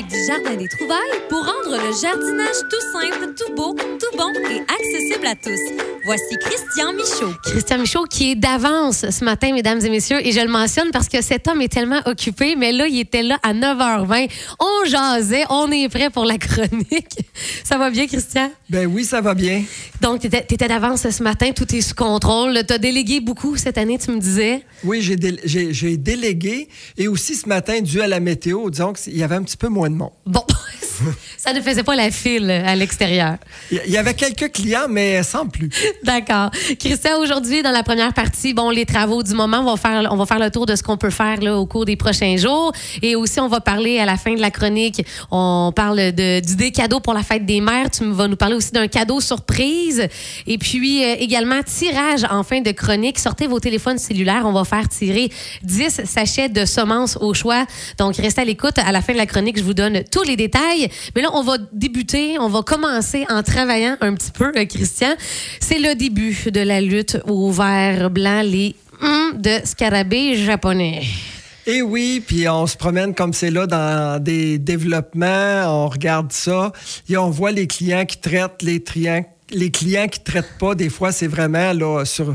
du Jardin des Trouvailles pour rendre le jardinage tout simple, tout beau, tout bon et accessible à tous. Voici Christian Michaud. Christian Michaud qui est d'avance ce matin, mesdames et messieurs, et je le mentionne parce que cet homme est tellement occupé, mais là, il était là à 9h20. On jasait, on est prêt pour la chronique. Ça va bien, Christian? Ben oui, ça va bien. Donc, tu étais, d'avance ce matin, tout est sous contrôle. Tu as délégué beaucoup cette année, tu me disais? Oui, j'ai délégué et aussi ce matin, dû à la météo, disons qu'il y avait un petit peu moins de monde. Bon, ça ne faisait pas la file à l'extérieur. Il y avait quelques clients, mais sans plus. D'accord. Christian, aujourd'hui, dans la première partie, bon, les travaux du moment, on va faire, on va faire le tour de ce qu'on peut faire au cours des prochains jours. Et aussi, on va parler à la fin de la chronique, on parle de, d'idées cadeaux pour la fête des mères. Tu vas nous parler aussi d'un cadeau surprise. Et puis, euh, également, tirage en fin de chronique. Sortez vos téléphones cellulaires. On va faire tirer 10 sachets de semences au choix. Donc, restez à l'écoute. À la fin de la chronique, je vous donne tous les détails. Mais là, on va débuter, on va commencer en travaillant un petit peu, euh, Christian. C'est le début de la lutte au vert blanc, les de scarabées japonais. Et oui, puis on se promène comme c'est là dans des développements, on regarde ça et on voit les clients qui traitent les triangles les clients qui ne traitent pas, des fois, c'est vraiment là, sur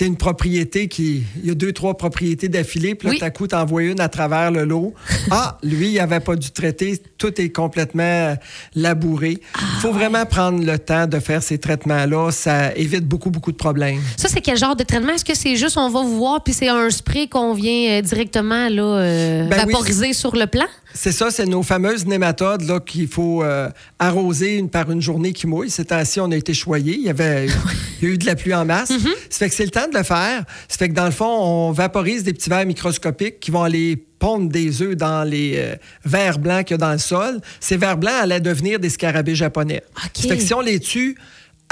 une propriété qui. Il y a deux, trois propriétés d'affilée, puis là, tout à coup, une à travers le lot. Ah, lui, il n'avait pas dû traiter. Tout est complètement labouré. Il faut ah, vraiment prendre le temps de faire ces traitements-là. Ça évite beaucoup, beaucoup de problèmes. Ça, c'est quel genre de traitement? Est-ce que c'est juste on va vous voir, puis c'est un spray qu'on vient euh, directement là, euh, ben vaporiser sur le plan? C'est ça, c'est nos fameuses nématodes là, qu'il faut euh, arroser une par une journée qui mouille. C'est ainsi on a été choyé. Il y avait il y a eu de la pluie en masse. Mm-hmm. Ça fait que c'est le temps de le faire. Ça fait que dans le fond, on vaporise des petits verres microscopiques qui vont aller pondre des œufs dans les euh, verres blancs qu'il y a dans le sol. Ces verres blancs allaient devenir des scarabées japonais. Ça fait que si on les tue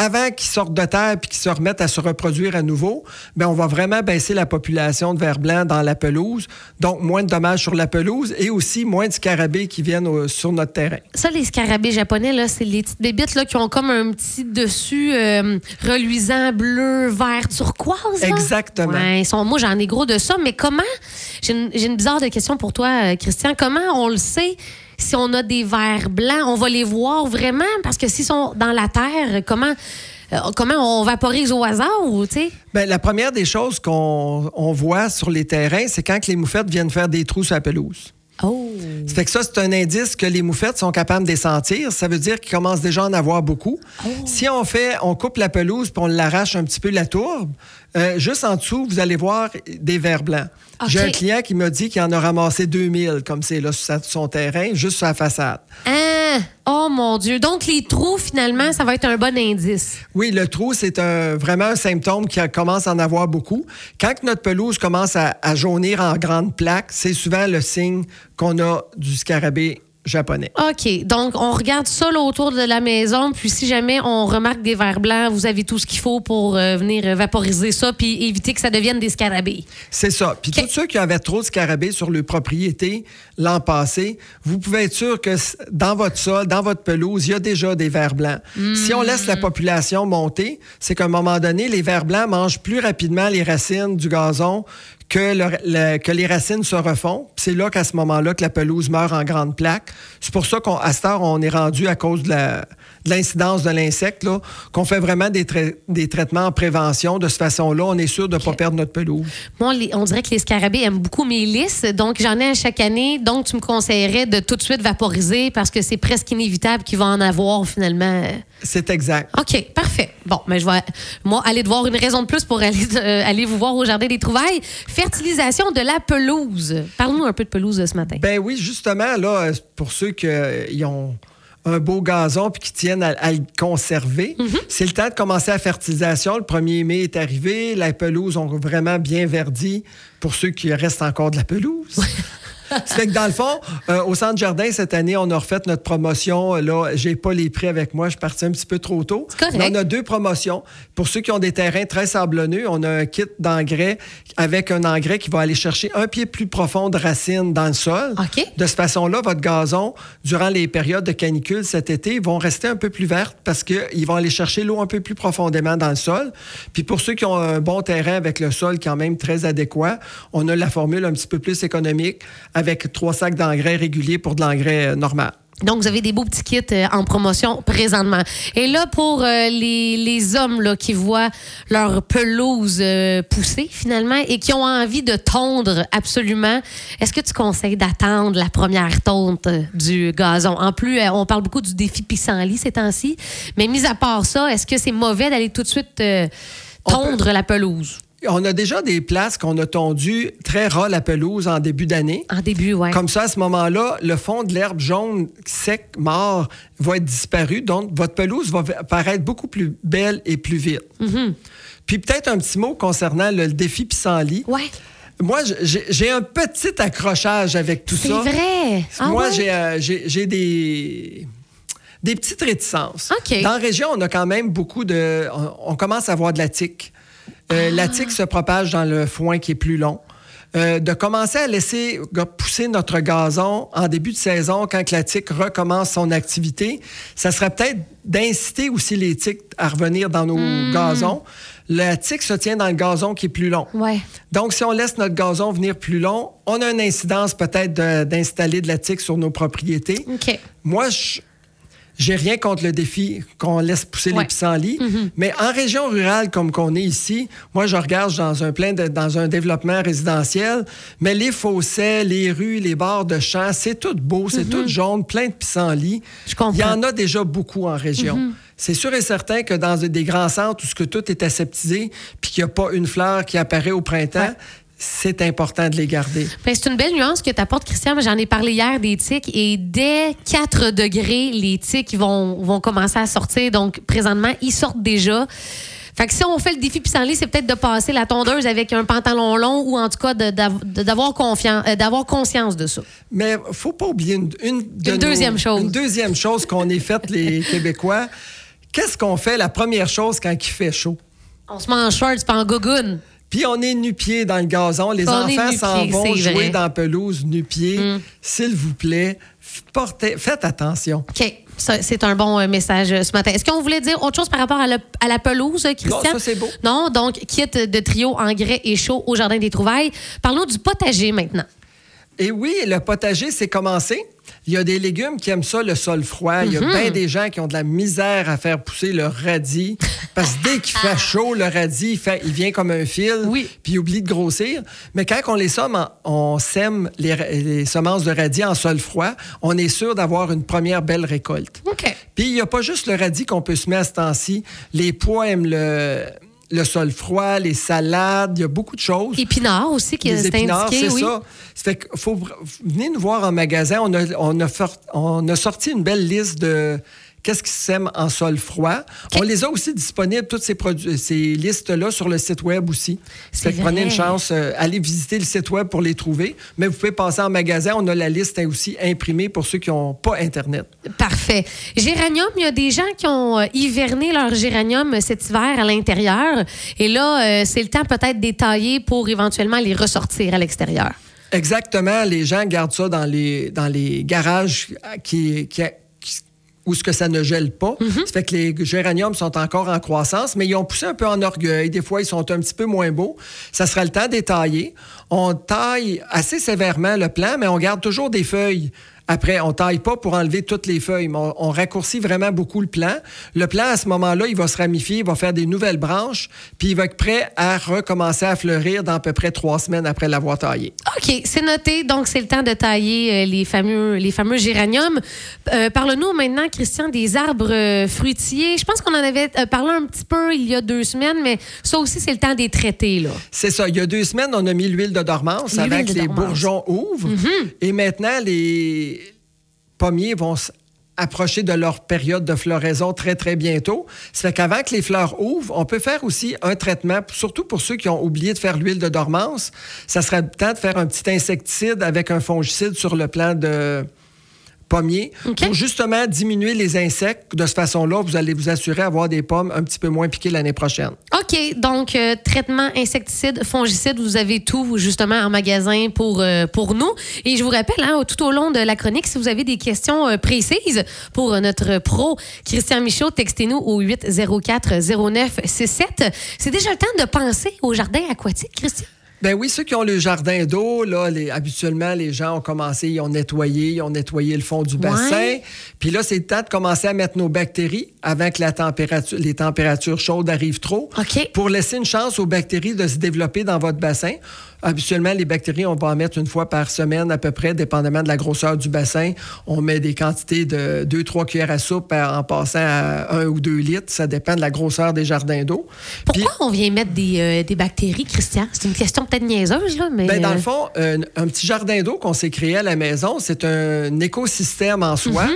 avant qu'ils sortent de terre puis qu'ils se remettent à se reproduire à nouveau, bien, on va vraiment baisser la population de vers blancs dans la pelouse. Donc, moins de dommages sur la pelouse et aussi moins de scarabées qui viennent sur notre terrain. Ça, les scarabées japonais, là, c'est les petites bébites là, qui ont comme un petit dessus euh, reluisant, bleu, vert, turquoise. Exactement. ils sont, moi, j'en ai gros de ça, mais comment, j'ai une, une bizarre de question pour toi, euh, Christian, comment on le sait si on a des vers blancs, on va les voir vraiment? Parce que s'ils sont dans la terre, comment, euh, comment on vaporise au hasard? Bien, la première des choses qu'on voit sur les terrains, c'est quand les moufettes viennent faire des trous sur la pelouse. Oh. Ça fait que ça, c'est un indice que les moufettes sont capables de les sentir. Ça veut dire qu'ils commencent déjà à en avoir beaucoup. Oh. Si on fait, on coupe la pelouse puis on l'arrache un petit peu la tourbe, euh, juste en dessous, vous allez voir des vers blancs. J'ai un client qui m'a dit qu'il en a ramassé 2000, comme c'est là sur son terrain, juste sur la façade. Ah! Oh mon Dieu. Donc, les trous, finalement, ça va être un bon indice. Oui, le trou, c'est vraiment un symptôme qui commence à en avoir beaucoup. Quand notre pelouse commence à, à jaunir en grandes plaques, c'est souvent le signe qu'on a du scarabée japonais. OK. Donc, on regarde ça autour de la maison, puis si jamais on remarque des verres blancs, vous avez tout ce qu'il faut pour euh, venir vaporiser ça, puis éviter que ça devienne des scarabées. C'est ça. Puis tous ceux qui avaient trop de scarabées sur leur propriété l'an passé, vous pouvez être sûr que dans votre sol, dans votre pelouse, il y a déjà des vers blancs. Si on laisse la hmm. population monter, c'est qu'à un moment donné, les vers blancs mangent plus rapidement les racines du gazon que, que les racines se refont. C'est là qu'à ce moment-là que la pelouse meurt en grandes plaques. C'est pour ça qu'à cette heure, on est rendu à cause de l'incidence de l'insecte, qu'on fait vraiment des, des, traitements en prévention. De cette façon-là, on est sûr de ne pas perdre notre pelouse. Moi, on dirait que les scarabées aiment beaucoup mes lisses, donc j'en ai à chaque année. Donc, tu me conseillerais de tout de suite vaporiser parce que c'est presque inévitable qu'il va en avoir finalement. C'est exact. OK, parfait. Bon, mais je vais, moi, aller devoir une raison de plus pour aller, euh, aller vous voir au Jardin des Trouvailles. Fertilisation de la pelouse. Parle-nous un peu de pelouse ce matin. Ben oui, justement, là, pour ceux qui euh, ont un beau gazon puis qui tiennent à, le conserver. Mhm. C'est le temps de commencer la fertilisation. Le 1er mai est arrivé. La pelouse ont vraiment bien verdi pour ceux qui restent encore de la pelouse. C'est que dans le fond, euh, au Centre Jardin, cette année, on a refait notre promotion. Là, j'ai pas les prix avec moi. Je suis parti un petit peu trop tôt. on a deux promotions. Pour ceux qui ont des terrains très sablonneux, on a un kit d'engrais avec un engrais qui va aller chercher un pied plus profond de racines dans le sol. De cette façon-là, votre gazon, durant les périodes de canicule cet été, vont rester un peu plus vertes parce qu'ils vont aller chercher l'eau un peu plus profondément dans le sol. Puis pour ceux qui ont un bon terrain avec le sol quand même très adéquat, on a la formule un petit peu plus économique avec trois sacs d'engrais réguliers pour de l'engrais euh, normal. Donc, vous avez des beaux petits kits euh, en promotion présentement. Et là, pour euh, les, les hommes là, qui voient leur pelouse euh, pousser finalement et qui ont envie de tondre absolument, est-ce que tu conseilles d'attendre la première tonte du gazon? En plus, on parle beaucoup du défi pissenlit ces temps-ci. Mais mis à part ça, est-ce que c'est mauvais d'aller tout de suite On tondre la pelouse? On a déjà des places qu'on a tondues très ras la pelouse en début d'année. En début, oui. Comme ça, à ce moment-là, le fond de l'herbe jaune sec, mort, va être disparu. Donc, votre pelouse va paraître beaucoup plus belle et plus vite. Mm-hmm. Puis peut-être un petit mot concernant le, défi pissenlit. Ouais. Moi, j'ai un petit accrochage avec tout C'est ça. vrai. Ah Moi, ouais? j'ai euh, des des petites réticences. Dans la région, on a quand même beaucoup de... On, on commence à avoir de la tique. Euh, Ah. La tique se propage dans le foin qui est plus long. Euh, de commencer à laisser pousser notre gazon en début de saison quand la tique recommence son activité, ça serait peut-être d'inciter aussi les tiques à revenir dans nos Hmm. gazons. La tique se tient dans le gazon qui est plus long. Ouais. Donc, si on laisse notre gazon venir plus long, on a une incidence peut-être d'installer de la tique sur nos propriétés. Moi, je j'ai rien contre le défi qu'on laisse pousser Ouais. les pissenlits, mais en région rurale comme qu'on est ici, moi je regarde dans un plein de- dans un développement résidentiel, mais les fossés, les rues, les bords de champs, c'est tout beau, c'est tout jaune, plein de pissenlits. Je comprends. Il y en a déjà beaucoup en région. C'est sûr et certain que dans des grands centres où ce que tout est aseptisé, puis qu'il n'y a pas une fleur qui apparaît au printemps, Ouais. C'est important de les garder. Ben, c'est une belle nuance que tu apportes, Christian. J'en ai parlé hier des tiques et dès 4 degrés, les tiques vont, vont commencer à sortir. Donc, présentement, ils sortent déjà. Fait que si on fait le défi pissenlit, c'est peut-être de passer la tondeuse avec un pantalon long ou en tout cas d'avoir confiance, euh, d'avoir conscience de ça. Mais faut pas oublier une, une, de Une deuxième chose. Une deuxième chose qu'on ait faite, les Québécois. Qu'est-ce qu'on fait la première chose quand il fait chaud? On se met en shorts pas en gogoune. Puis on est nu-pied dans le gazon. Les On enfants nu-pieds, s'en vont jouer vrai. Mm. dans la pelouse nu-pied. S'il vous plaît, portez, faites attention. OK. C'est un bon euh, message euh, ce matin. Est-ce qu'on voulait dire autre chose par rapport à, la- à la pelouse, euh, Christian? ça, c'est beau. Non, donc, kit de trio engrais et chaud au Jardin des Trouvailles. Parlons du potager maintenant. Et oui, le potager, c'est commencé. Il y a des légumes qui aiment ça, le sol froid. Il y a bien des gens qui ont de la misère à faire pousser le radis. Parce que dès qu'il fait chaud, le radis, il, fait- il vient comme un fil. Oui. Puis il oublie de grossir. Mais quand on les somme, on sème les, semences de radis en sol froid, on est sûr d'avoir une première belle récolte. Puis il n'y a pas juste le radis qu'on peut semer à ce temps-ci. Les pois aiment le, le sol froid, les salades, il y a beaucoup de choses. Épinards aussi, qui est épinards, indiqué, c'est oui. ça. Ça fait que faut venez nous voir en magasin. On a, on a, for- on a sorti une belle liste de qu'est-ce qui sème en sol froid? On les a aussi disponibles, toutes ces, ces listes-là, sur le site web aussi. Fait que prenez une chance, euh, allez visiter le site web pour les trouver. Mais vous pouvez passer en magasin. On a la liste aussi imprimée pour ceux qui n'ont pas Internet. Parfait. Géranium, il y a des gens qui ont euh, hiverné leur géranium euh, cet hiver à l'intérieur. Et là, euh, c'est le temps peut-être d'étailler pour éventuellement les ressortir à l'extérieur. Exactement. Les gens gardent ça dans les, dans les garages qui, qui- où ce que ça ne gèle pas. Ça fait que les géraniums sont encore en croissance, mais ils ont poussé un peu en orgueil. Des fois, ils sont un petit peu moins beaux. Ça sera le temps d'étailler. On taille assez sévèrement le plant, mais on garde toujours des feuilles. Après, on taille pas pour enlever toutes les feuilles, mais on, on raccourcit vraiment beaucoup le plant. Le plant, à ce moment-là, il va se ramifier, il va faire des nouvelles branches, puis il va être prêt à recommencer à fleurir dans à peu près trois semaines après l'avoir taillé. OK, c'est noté. Donc, c'est le temps de tailler euh, les fameux, les fameux géraniums. Euh, Parle-nous maintenant, Christian, des arbres euh, fruitiers. Je pense qu'on en avait parlé un petit peu il y a deux semaines, mais ça aussi, c'est le temps des traités, là. C'est ça. Il y a deux semaines, on a mis l'huile de dormance avant que les dormance. bourgeons ouvrent. Et maintenant, les pommiers vont approcher de leur période de floraison très, très bientôt. Ça fait qu'avant que les fleurs ouvrent, on peut faire aussi un traitement, surtout pour ceux qui ont oublié de faire l'huile de dormance. Ça serait le temps de faire un petit insecticide avec un fongicide sur le plan de pour justement diminuer les insectes. De cette façon-là, vous allez vous assurer d'avoir des pommes un petit peu moins piquées l'année prochaine. OK, donc euh, traitement insecticide, fongicide, vous avez tout justement en magasin pour, euh, pour nous. Et je vous rappelle, hein, tout au long de la chronique, si vous avez des questions euh, précises pour notre pro Christian Michaud, textez-nous au 804-0967. C'est déjà le temps de penser au jardin aquatique, Christian? Ben oui, ceux qui ont le jardin d'eau, là, les- habituellement, les gens ont commencé, ils ont nettoyé, ils ont nettoyé le fond du bassin. Ouais. Puis là, c'est le temps de commencer à mettre nos bactéries avant que la température, les températures chaudes arrivent trop. OK. Pour laisser une chance aux bactéries de se développer dans votre bassin. Habituellement, les bactéries, on va en mettre une fois par semaine à peu près, dépendamment de la grosseur du bassin. On met des quantités de 2-3 cuillères à soupe en passant à 1 ou 2 litres. Ça dépend de la grosseur des jardins d'eau. Puis- Pourquoi on vient mettre des, euh, des bactéries, Christian? C'est une question peut-être niaiseuse, là, mais. Ben, dans euh, le fond, un, un petit jardin d'eau qu'on s'est créé à la maison, c'est un écosystème en soi. Mhm.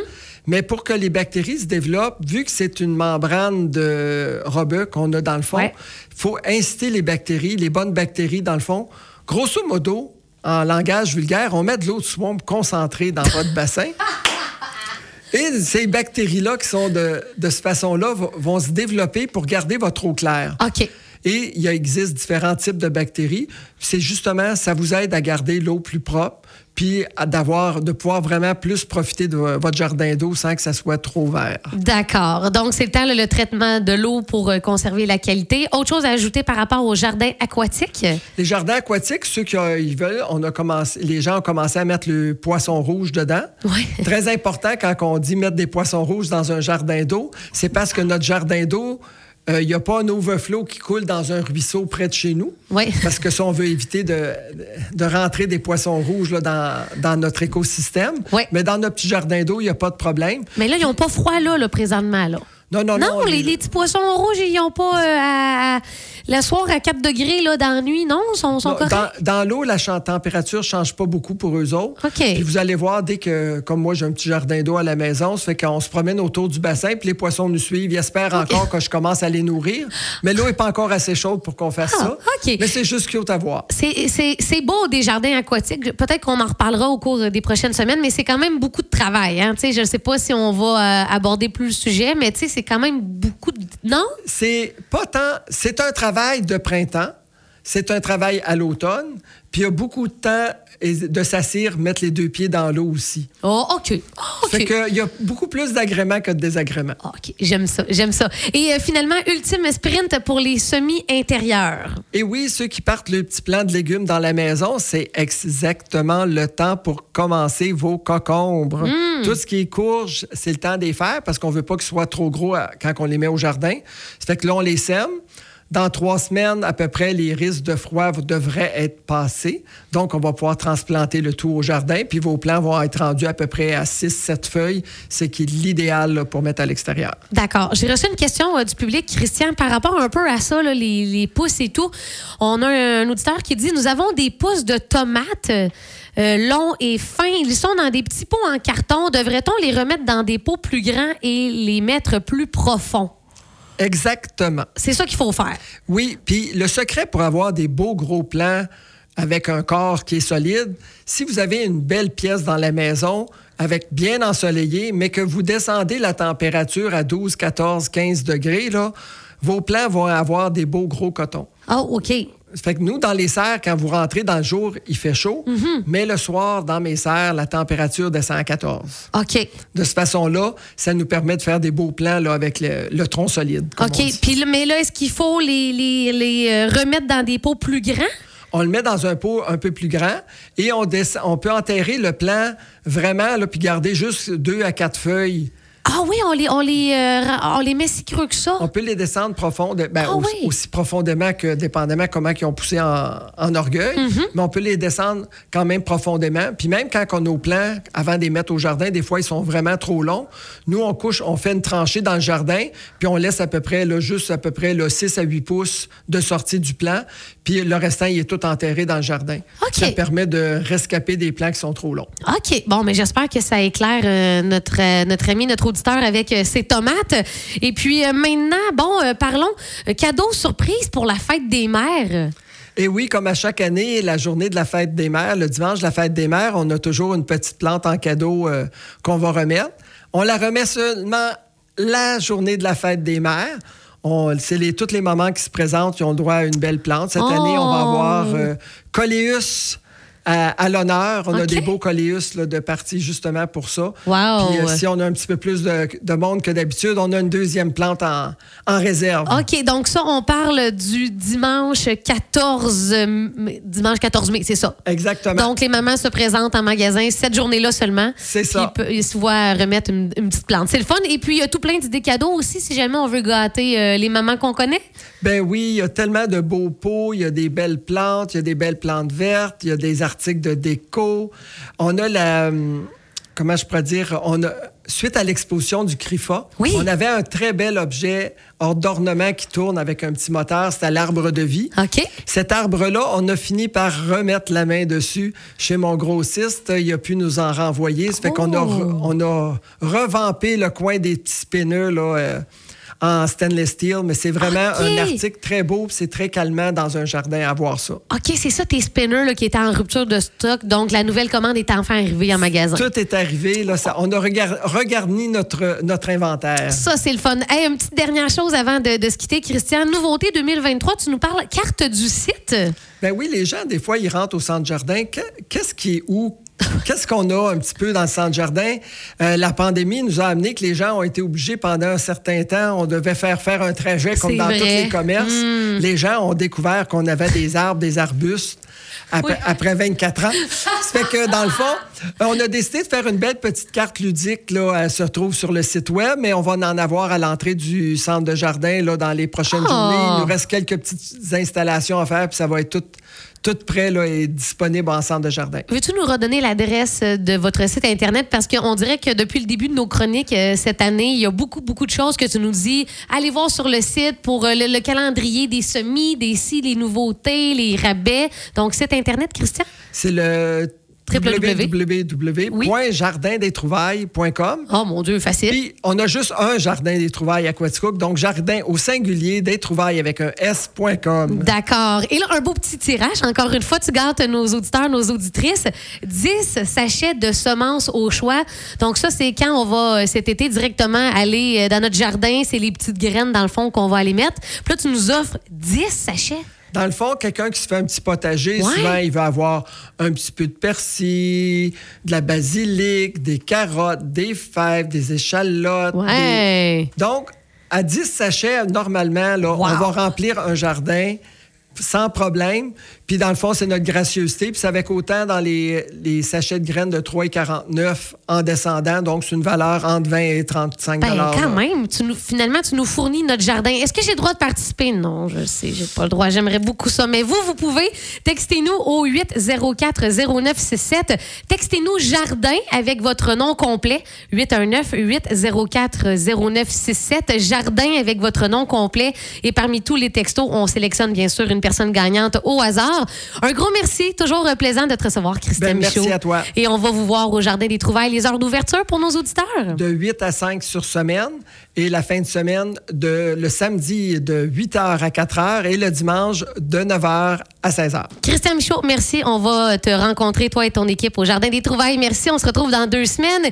Mais pour que les bactéries se développent, vu que c'est une membrane de robeux qu'on a dans le fond, il Ouais. faut inciter les bactéries, les bonnes bactéries dans le fond. Grosso modo, en langage vulgaire, on met de l'eau de swamp concentrée dans votre bassin. Et ces bactéries-là qui sont de, de cette façon-là vont- se développer pour garder votre eau claire. OK. Et il existe différents types de bactéries. C'est justement, ça vous aide à garder l'eau plus propre, puis d'avoir, de pouvoir vraiment plus profiter de vo- votre jardin d'eau sans que ça soit trop vert. D'accord. Donc, c'est le temps, le traitement de l'eau pour euh, conserver la qualité. Autre chose à ajouter par rapport au jardin aquatique? Les jardins aquatiques, ceux qui euh, ils veulent, on a commencé, les gens ont commencé à mettre le poisson rouge dedans. Oui. Très important quand on dit mettre des poissons rouges dans un jardin d'eau, c'est parce que notre jardin d'eau, euh, il n'y a pas un overflow qui coule dans un ruisseau près de chez nous. Oui. Parce que ça, on veut éviter de, de rentrer des poissons rouges là, dans, dans notre écosystème. Oui. Mais dans notre petit jardin d'eau, il n'y a pas de problème. Mais là, ils n'ont pas froid, là, là, présentement, là. Non, non, non. Non, les, les petits poissons rouges, ils n'ont pas euh, à- le soir à 4 degrés là, dans la nuit, non? Sont, sont Non, dans, dans l'eau, la température ne change pas beaucoup pour eux autres. OK. Puis vous allez voir, dès que, comme moi, j'ai un petit jardin d'eau à la maison, ça fait qu'on se promène autour du bassin, puis les poissons nous suivent. Ils espèrent encore que je commence à les nourrir. Mais l'eau n'est pas encore assez chaude pour qu'on fasse Ah, ça. OK. Mais c'est juste cute à voir. C'est- beau des jardins aquatiques. Peut-être qu'on en reparlera au cours des prochaines semaines, mais c'est quand même beaucoup de travail. Hein? Je ne sais pas si on va euh, aborder plus le sujet, mais c'est quand même beaucoup de. Non? C'est pas tant. C'est un travail de printemps. C'est un travail à l'automne. Puis il y a beaucoup de temps de s'assire, mettre les deux pieds dans l'eau aussi. Oh, OK. Oh, OK. Fait qu'il y a beaucoup plus d'agréments que de désagréments. Ah, OK, j'aime ça, j'aime ça. Et euh, finalement, ultime sprint pour les semis intérieurs. Et oui, ceux qui partent le petit plant de légumes dans la maison, c'est exactement le temps pour commencer vos cocombres. Tout ce qui est courge, c'est le temps de les faire parce qu'on veut pas qu'ils soient trop gros à- quand on les met au jardin. Ça fait que là, on les sème. Dans trois semaines, à peu près, les risques de froid devraient être passés. Donc, on va pouvoir transplanter le tout au jardin. Puis vos plants vont être rendus à peu près à 6-7 feuilles, ce qui est l'idéal pour mettre à l'extérieur. D'accord. J'ai reçu une question euh, du public, Christian, par rapport un peu à ça, les pousses et tout. On a un, auditeur qui dit Nous avons des pousses de tomates. euh, longs et fins. Ils sont dans des petits pots en carton. Devrait-on les remettre dans des pots plus grands et les mettre plus profonds? Exactement. C'est ça qu'il faut faire. Oui, puis le secret pour avoir des beaux gros plants avec un corps qui est solide, si vous avez une belle pièce dans la maison avec bien ensoleillé, mais que vous descendez la température à 12, 14, 15 degrés, là, vos plants vont avoir des beaux gros cotons. Oh, OK. Fait que nous, dans les serres, quand vous rentrez dans le jour, il fait chaud, mais le soir, dans mes serres, la température descend à 14. OK. De cette façon-là, ça nous permet de faire des beaux plants là, avec le, le tronc solide. OK. Puis, mais là, est-ce qu'il faut les, les, les, euh, remettre dans des pots plus grands? On le met dans un pot un peu plus grand et on, peut enterrer le plant vraiment, là, puis garder juste deux à quatre feuilles. Ah oui, on les, on les, euh, on les met si creux que ça. On peut les descendre profondes, ben, Ah aussi, oui. aussi profondément que dépendamment comment ils ont poussé en, en orgueil, Mm-hmm. mais on peut les descendre quand même profondément. Puis même quand on a nos plants, avant de les mettre au jardin, des fois ils sont vraiment trop longs. Nous, on couche, on fait une tranchée dans le jardin, puis on laisse à peu près, là, juste à peu près là, 6 à 8 pouces de sortie du plant, puis le restant, il est tout enterré dans le jardin. OK. Ça permet de rescaper des plants qui sont trop longs. OK. Bon, mais j'espère que ça éclaire euh, notre, euh, notre ami, notre auditeur avec euh, ses tomates. Et puis euh, maintenant, bon, euh, parlons euh, cadeau surprise pour la fête des mères. Et oui, comme à chaque année, la journée de la fête des mères, le dimanche de la fête des mères, on a toujours une petite plante en cadeau euh, qu'on va remettre. On la remet seulement la journée de la fête des mères. C'est les, tous les mamans qui se présentent qui ont le droit à une belle plante. Cette Oh! année, on va avoir euh, Coléus à, à l'honneur. On a des beaux coléus là, de partie justement pour ça. Wow. Puis euh, si on a un petit peu plus de, de monde que d'habitude, on a une deuxième plante en, en réserve. OK, donc ça, on parle du dimanche 14 mai, dimanche 14 mai, c'est ça. Exactement. Donc, les mamans se présentent en magasin cette journée-là seulement. C'est ça. Ils, ils se voient remettre une, une petite plante. C'est le fun. Et puis, il y a tout plein d'idées cadeaux aussi, si jamais on veut gâter euh, les mamans qu'on connaît. Ben oui, il y a tellement de beaux pots, il y a des belles plantes, il y a des belles plantes vertes, il y a des articles de déco. On a la. hum, Comment je pourrais dire? On a, suite à l'exposition du CRIFA, Oui. on avait un très bel objet hors d'ornement qui tourne avec un petit moteur. C'était l'arbre de vie. OK. Cet arbre-là, on a fini par remettre la main dessus chez mon grossiste. Il a pu nous en renvoyer. Ça fait qu'on a, Oh. on a revampé le coin des petits spinners là, euh, en stainless steel. Mais c'est vraiment un article très beau. C'est très calmant dans un jardin à voir ça. OK, c'est ça, tes spinners là, qui étaient en rupture de stock. Donc, la nouvelle commande est enfin arrivée en magasin. Tout est arrivé. Là, ça- on a regar- regarni notre, notre inventaire. Ça, c'est le fun. Hey, une petite dernière chose avant de, de se quitter, Christian. Nouveauté 2023, tu nous parles carte du site? Ben oui, les gens, des fois, ils rentrent au centre jardin. Que- Qu'est-ce qui est où? Qu'est-ce qu'on a un petit peu dans le centre jardin? Euh, la pandémie nous a amené que les gens ont été obligés pendant un certain temps, on devait faire faire un trajet comme dans vrai. tous les commerces. Mm. Les gens ont découvert qu'on avait des arbres, des arbustes. Après, Oui. après 24 ans. Ça fait que, dans le fond, on a décidé de faire une belle petite carte ludique. Là, elle se trouve sur le site web, mais on va en avoir à l'entrée du centre de jardin là, dans les prochaines Ah. journées. Il nous reste quelques petites installations à faire, puis ça va être tout, tout prêt là, et disponible en centre de jardin. Veux-tu nous redonner l'adresse de votre site Internet? Parce qu'on dirait que depuis le début de nos chroniques euh, cette année, il y a beaucoup, beaucoup de choses que tu nous dis. Allez voir sur le site pour euh, le, le calendrier des semis, des si, les nouveautés, les rabais. Donc, site Internet, Christian? C'est le www. www.jardindestrouvailles.com. Oh mon Dieu, facile. Puis, on a juste un jardin des trouvailles à Quaticook, donc jardin au singulier des trouvailles avec un S.com. D'accord. Et là, un beau petit tirage. Encore une fois, tu gâtes nos auditeurs, nos auditrices. 10 sachets de semences au choix. Donc, ça, c'est quand on va euh, cet été directement aller euh, dans notre jardin. C'est les petites graines, dans le fond, qu'on va aller mettre. Puis là, tu nous offres 10 sachets. Dans le fond, quelqu'un qui se fait un petit potager, Ouais. souvent, il va avoir un petit peu de persil, de la basilic, des carottes, des fèves, des échalotes. des-. Donc, à 10 sachets, normalement, là, Wow. on va remplir un jardin sans problème. Puis, dans le fond, c'est notre gracieuseté. Puis, c'est avec autant dans les, les sachets de graines de 3,49 en descendant. Donc, c'est une valeur entre 20 et 35 Ben, là. quand même, tu nous, finalement, tu nous fournis notre jardin. Est-ce que j'ai le droit de participer? Non, je sais, j'ai pas le droit. J'aimerais beaucoup ça. Mais vous, vous pouvez. Textez-nous au 804-0967. Textez-nous jardin avec votre nom complet. 819-804-0967. Jardin avec votre nom complet. Et parmi tous les textos, on sélectionne bien sûr une personne gagnante au hasard. Un gros merci. Toujours euh, plaisant de te recevoir, Christian Ben, merci Michaud. à toi. Et on va vous voir au Jardin des Trouvailles. Les heures d'ouverture pour nos auditeurs. de 8 à 5 sur semaine et la fin de semaine de le samedi de 8 h à 4 h et le dimanche de 9 h à 16 h. Christian Michaud, merci. On va te rencontrer, toi et ton équipe, au Jardin des Trouvailles. Merci. On se retrouve dans deux semaines.